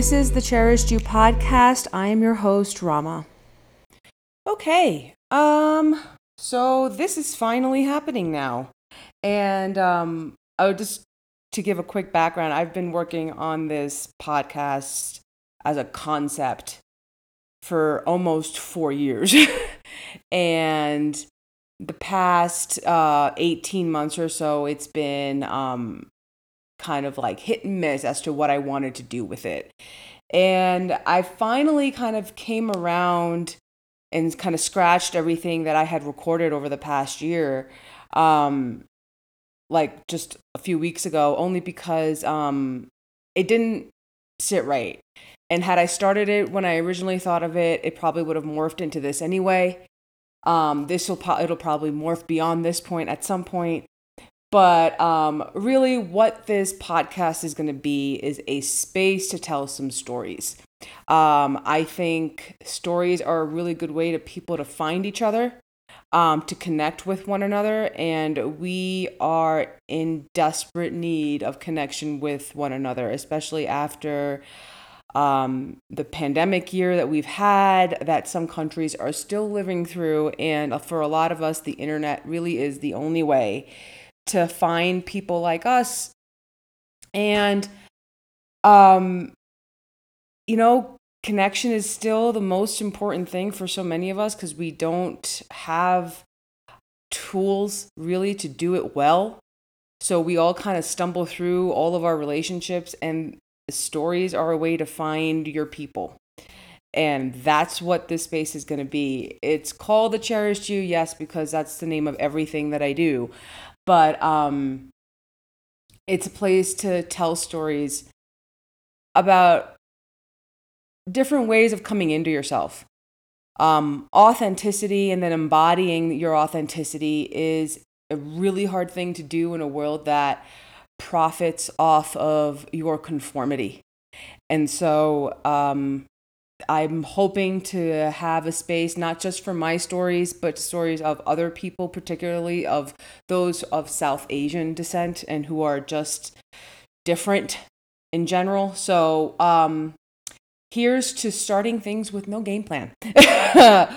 This is the Cherished You podcast. I am your host, Rama. Okay. Um so this is finally happening now. And um I just to give a quick background, I've been working on this podcast as a concept for almost 4 years. and the past uh 18 months or so it's been um kind of like hit and miss as to what I wanted to do with it. And I finally kind of came around and kind of scratched everything that I had recorded over the past year. Um, like just a few weeks ago, only because um, it didn't sit right. And had I started it when I originally thought of it, it probably would have morphed into this anyway. Um, this will pro- it'll probably morph beyond this point at some point. But um, really, what this podcast is going to be is a space to tell some stories. Um, I think stories are a really good way to people to find each other, um, to connect with one another, and we are in desperate need of connection with one another, especially after um, the pandemic year that we've had, that some countries are still living through, and for a lot of us, the internet really is the only way to find people like us. And um you know connection is still the most important thing for so many of us because we don't have tools really to do it well. So we all kind of stumble through all of our relationships and the stories are a way to find your people. And that's what this space is going to be. It's called the Cherished You, yes, because that's the name of everything that I do but um, it's a place to tell stories about different ways of coming into yourself. Um, authenticity and then embodying your authenticity is a really hard thing to do in a world that profits off of your conformity. And so, um, I'm hoping to have a space not just for my stories, but stories of other people, particularly of those of South Asian descent and who are just different in general. So, um, here's to starting things with no game plan.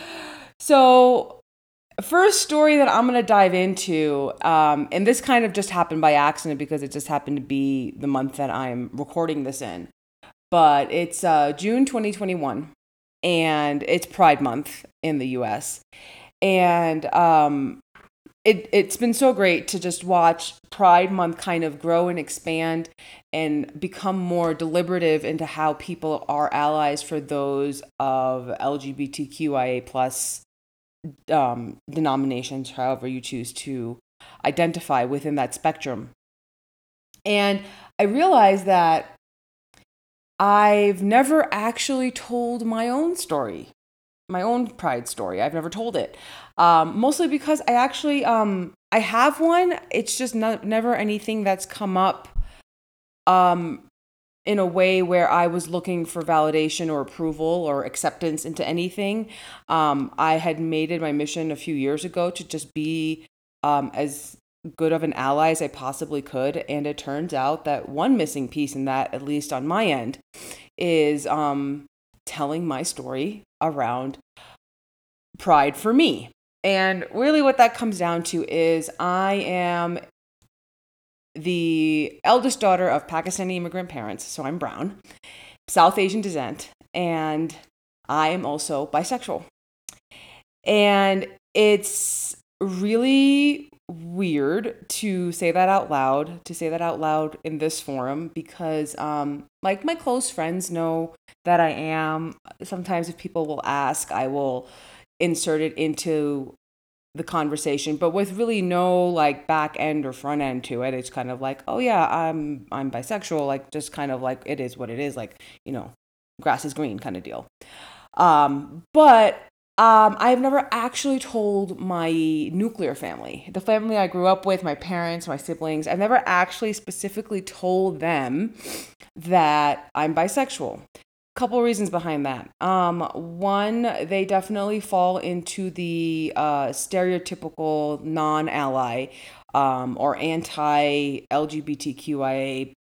so, first story that I'm going to dive into, um, and this kind of just happened by accident because it just happened to be the month that I'm recording this in but it's uh, June 2021 and it's Pride Month in the US. And um, it, it's been so great to just watch Pride Month kind of grow and expand and become more deliberative into how people are allies for those of LGBTQIA plus um, denominations, however you choose to identify within that spectrum. And I realized that I've never actually told my own story, my own pride story. I've never told it, um, mostly because I actually um, I have one. It's just not, never anything that's come up um, in a way where I was looking for validation or approval or acceptance into anything. Um, I had made it my mission a few years ago to just be um, as good of an ally as I possibly could. And it turns out that one missing piece in that, at least on my end, is um, telling my story around pride for me. And really, what that comes down to is I am the eldest daughter of Pakistani immigrant parents, so I'm brown, South Asian descent, and I am also bisexual. And it's really weird to say that out loud, to say that out loud in this forum because um like my close friends know that I am. Sometimes if people will ask, I will insert it into the conversation, but with really no like back end or front end to it. It's kind of like, oh yeah, I'm I'm bisexual, like just kind of like it is what it is, like, you know, grass is green kind of deal. Um, but um, I've never actually told my nuclear family, the family I grew up with, my parents, my siblings, I've never actually specifically told them that I'm bisexual. Couple reasons behind that. Um, one, they definitely fall into the uh, stereotypical non ally um, or anti LGBTQIA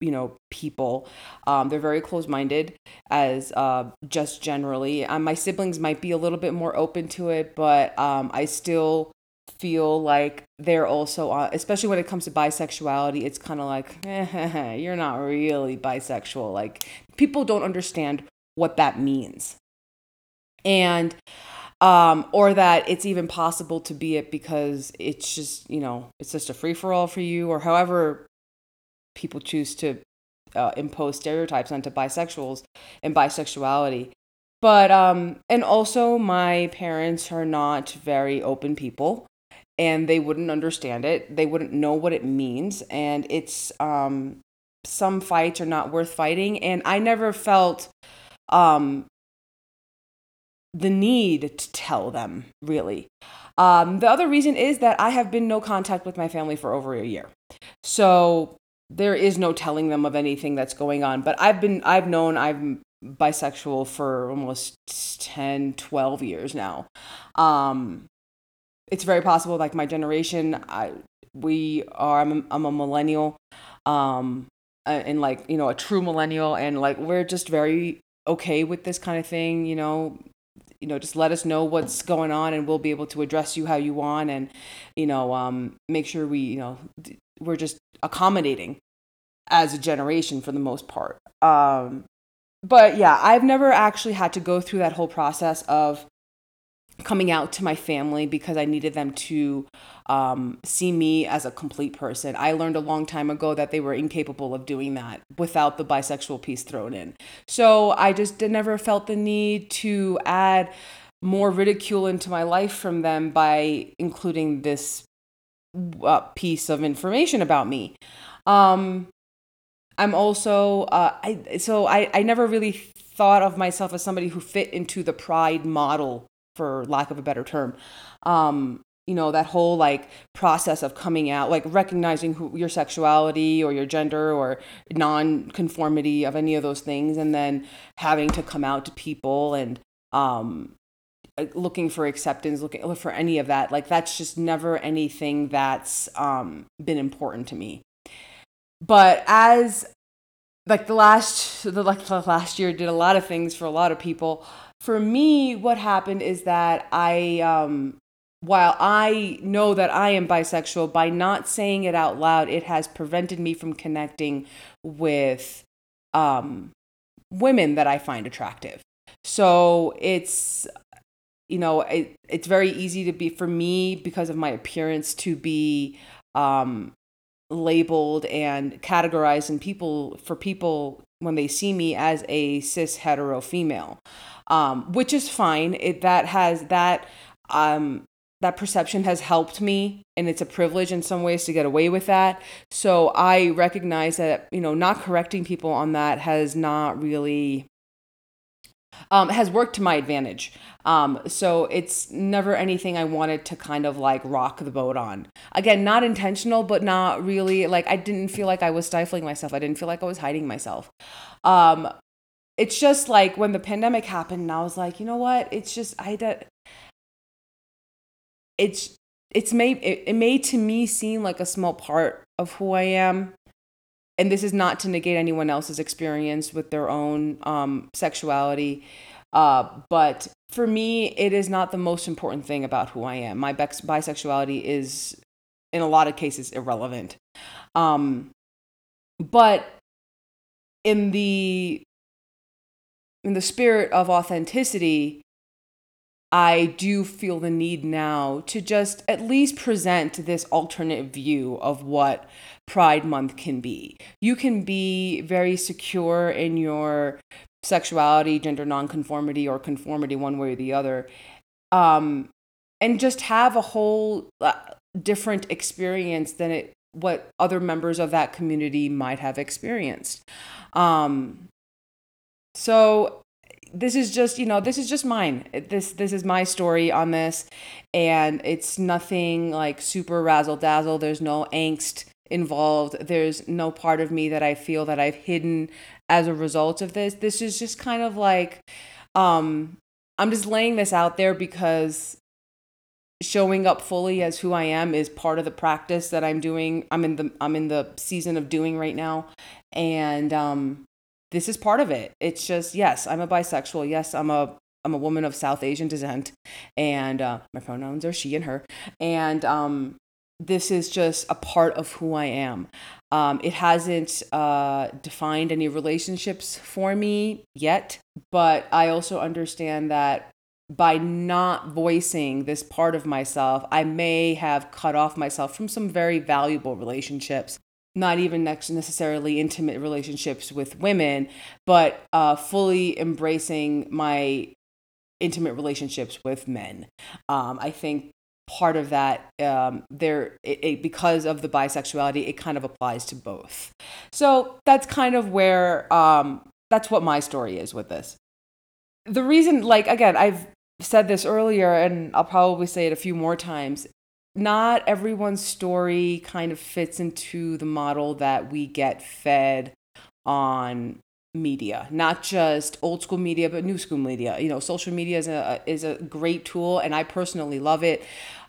you know people. Um, they're very close-minded as uh, just generally. Um, my siblings might be a little bit more open to it but um, i still feel like they're also uh, especially when it comes to bisexuality it's kind of like eh, you're not really bisexual. Like people don't understand what that means. And um, or that it's even possible to be it because it's just you know it's just a free for all for you or however people choose to uh, impose stereotypes onto bisexuals and bisexuality. But, um, and also, my parents are not very open people and they wouldn't understand it. They wouldn't know what it means. And it's, um, some fights are not worth fighting. And I never felt, um, the need to tell them, really. Um, the other reason is that I have been no contact with my family for over a year. So there is no telling them of anything that's going on. But I've been, I've known I'm bisexual for almost 10, 12 years now. Um, it's very possible, like my generation, I, we are, I'm a, I'm a millennial, um, and like, you know, a true millennial. And like, we're just very okay with this kind of thing, you know, you know just let us know what's going on and we'll be able to address you how you want and you know um, make sure we you know we're just accommodating as a generation for the most part. Um, but yeah, I've never actually had to go through that whole process of coming out to my family because I needed them to um, see me as a complete person. I learned a long time ago that they were incapable of doing that without the bisexual piece thrown in. So I just never felt the need to add more ridicule into my life from them by including this uh, piece of information about me. Um, I'm also uh, I so I I never really thought of myself as somebody who fit into the pride model for lack of a better term. Um, you know that whole like process of coming out like recognizing who your sexuality or your gender or non-conformity of any of those things and then having to come out to people and um looking for acceptance looking for any of that like that's just never anything that's um been important to me. But as like the last the like the last year did a lot of things for a lot of people. For me what happened is that i um while i know that i am bisexual by not saying it out loud it has prevented me from connecting with um women that i find attractive. So it's you know, it, it's very easy to be for me because of my appearance to be um, labeled and categorized and people for people when they see me as a cis hetero female, um, which is fine. It that has that um, that perception has helped me and it's a privilege in some ways to get away with that so i recognize that you know not correcting people on that has not really um, has worked to my advantage. Um, so it's never anything I wanted to kind of like rock the boat on. Again, not intentional, but not really like I didn't feel like I was stifling myself. I didn't feel like I was hiding myself. Um, it's just like when the pandemic happened, and I was like, you know what? It's just I did. It's it's made it, it made to me seem like a small part of who I am and this is not to negate anyone else's experience with their own um, sexuality. Uh, but for me, it is not the most important thing about who I am. My bisexuality is, in a lot of cases, irrelevant. Um, but in the in the spirit of authenticity, I do feel the need now to just at least present this alternate view of what Pride Month can be. You can be very secure in your sexuality, gender nonconformity, or conformity, one way or the other, um, and just have a whole uh, different experience than it what other members of that community might have experienced. Um, so this is just you know this is just mine this this is my story on this and it's nothing like super razzle dazzle there's no angst involved there's no part of me that i feel that i've hidden as a result of this this is just kind of like um i'm just laying this out there because showing up fully as who i am is part of the practice that i'm doing i'm in the i'm in the season of doing right now and um this is part of it. It's just yes, I'm a bisexual. Yes, I'm a I'm a woman of South Asian descent, and uh, my pronouns are she and her. And um, this is just a part of who I am. Um, it hasn't uh, defined any relationships for me yet, but I also understand that by not voicing this part of myself, I may have cut off myself from some very valuable relationships not even necessarily intimate relationships with women, but uh, fully embracing my intimate relationships with men. Um, I think part of that um, there it, it, because of the bisexuality it kind of applies to both. So that's kind of where um, that's what my story is with this. The reason like again i've said this earlier and i'll probably say it a few more times not everyone's story kind of fits into the model that we get fed on media not just old school media but new school media. You know social media is a is a great tool and i personally love it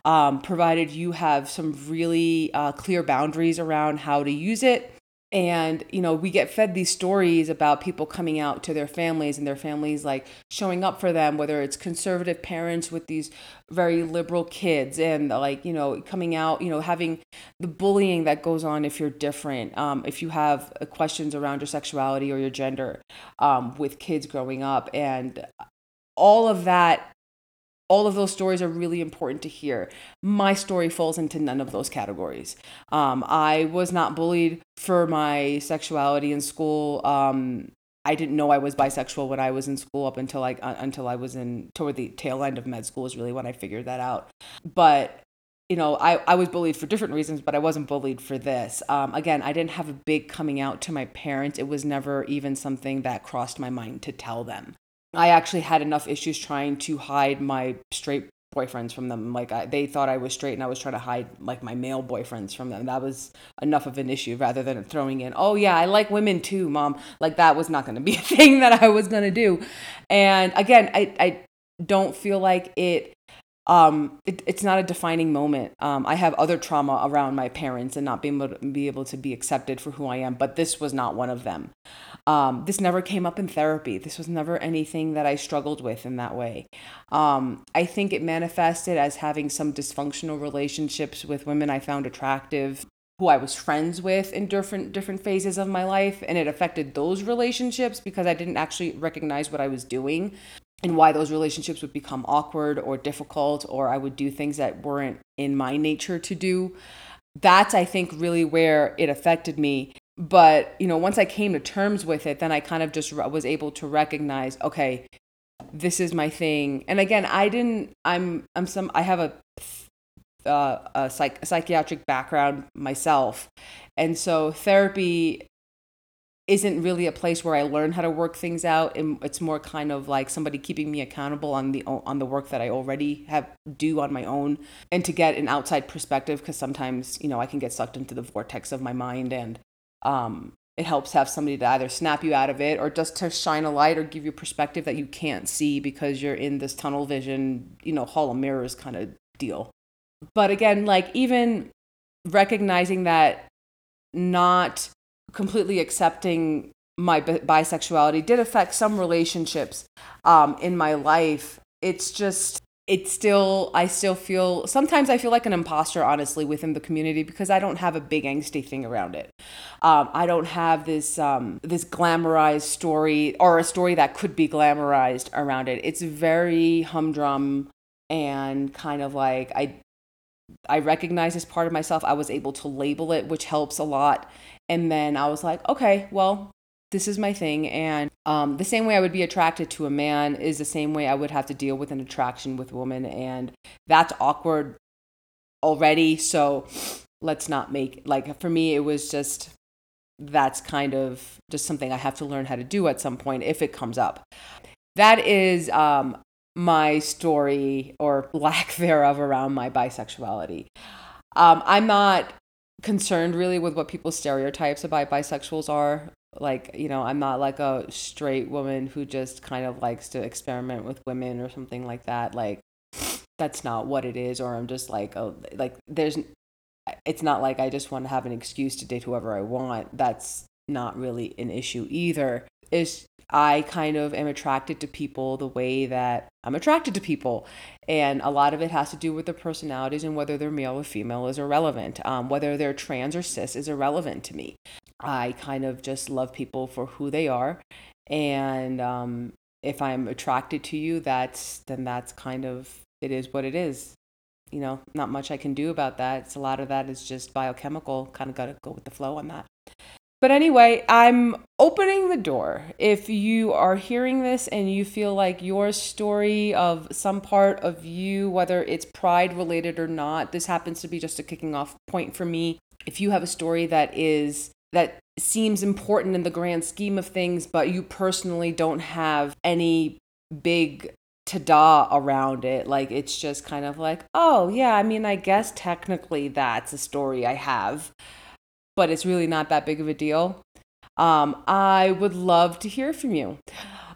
um, provided you have some really uh, clear boundaries around how to use it and you know we get fed these stories about people coming out to their families and their families like showing up for them whether it's conservative parents with these very liberal kids and like you know coming out you know having the bullying that goes on if you're different um, if you have uh, questions around your sexuality or your gender um, with kids growing up. And all of that all of those stories are really important to hear. My story falls into none of those categories. Um, I was not bullied for my sexuality in school. Um, I didn't know I was bisexual when I was in school up until like uh, until I was in toward the tail end of med school is really when I figured that out. But you know, I, I was bullied for different reasons, but I wasn't bullied for this. Um, again, I didn't have a big coming out to my parents. It was never even something that crossed my mind to tell them. I actually had enough issues trying to hide my straight boyfriends from them. Like I, they thought I was straight, and I was trying to hide like my male boyfriends from them. That was enough of an issue, rather than throwing in, "Oh yeah, I like women too, mom." Like that was not going to be a thing that I was going to do. And again, I I don't feel like it um, it, it's not a defining moment. Um, I have other trauma around my parents and not being able to be able to be accepted for who I am, but this was not one of them. Um, this never came up in therapy. This was never anything that I struggled with in that way. Um, I think it manifested as having some dysfunctional relationships with women I found attractive, who I was friends with in different different phases of my life, and it affected those relationships because I didn't actually recognize what I was doing and why those relationships would become awkward or difficult or I would do things that weren't in my nature to do. That's I think really where it affected me. But, you know, once I came to terms with it, then I kind of just was able to recognize, okay, this is my thing. And again, I didn't I'm I'm some I have a uh, a, psych, a psychiatric background myself. And so therapy isn't really a place where I learn how to work things out and it's more kind of like somebody keeping me accountable on the on the work that I already have do on my own and to get an outside perspective because sometimes you know I can get sucked into the vortex of my mind and um, it helps have somebody to either snap you out of it or just to shine a light or give you perspective that you can't see because you're in this tunnel vision you know hall of mirrors kind of deal. But again like even recognizing that not completely accepting my bisexuality did affect some relationships um, in my life. It's just, it's still, I still feel, sometimes I feel like an imposter, honestly, within the community because I don't have a big angsty thing around it. Um, I don't have this, um, this glamorized story or a story that could be glamorized around it. It's very humdrum and kind of like, I, I recognize as part of myself. I was able to label it, which helps a lot and then I was like, okay, well, this is my thing. And um, the same way I would be attracted to a man is the same way I would have to deal with an attraction with a woman. And that's awkward already. So let's not make, like, for me, it was just, that's kind of just something I have to learn how to do at some point if it comes up. That is um, my story or lack thereof around my bisexuality. Um, I'm not concerned really with what people's stereotypes about bisexuals are. Like, you know, I'm not like a straight woman who just kind of likes to experiment with women or something like that. Like, that's not what it is. Or I'm just like, oh, like, there's, it's not like I just want to have an excuse to date whoever I want. That's not really an issue either. It's I kind of am attracted to people the way that I'm attracted to people. And a lot of it has to do with their personalities and whether they're male or female is irrelevant. Um, whether they're trans or cis is irrelevant to me. I kind of just love people for who they are. And um, if I'm attracted to you, that's then that's kind of it is what it is. You know, not much I can do about that. It's a lot of that is just biochemical. Kind of got to go with the flow on that. But anyway, I'm opening the door. If you are hearing this and you feel like your story of some part of you, whether it's pride related or not, this happens to be just a kicking off point for me. If you have a story that is that seems important in the grand scheme of things, but you personally don't have any big ta-da around it. Like it's just kind of like, oh yeah, I mean, I guess technically that's a story I have but it's really not that big of a deal. Um, I would love to hear from you.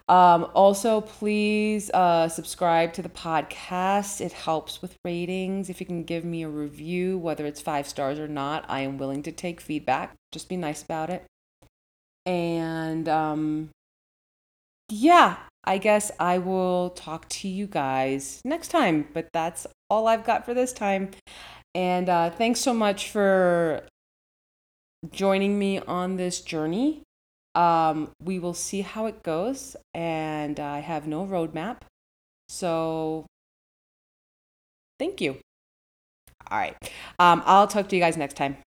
Um, also, please uh, subscribe to the podcast. It helps with ratings. If you can give me a review, whether it's five stars or not, I am willing to take feedback. Just be nice about it. And um, yeah, I guess I will talk to you guys next time. But that's all I've got for this time. And uh, thanks so much for joining me on this journey. Um, we will see how it goes, and I have no roadmap. So, thank you. All right. Um, I'll talk to you guys next time.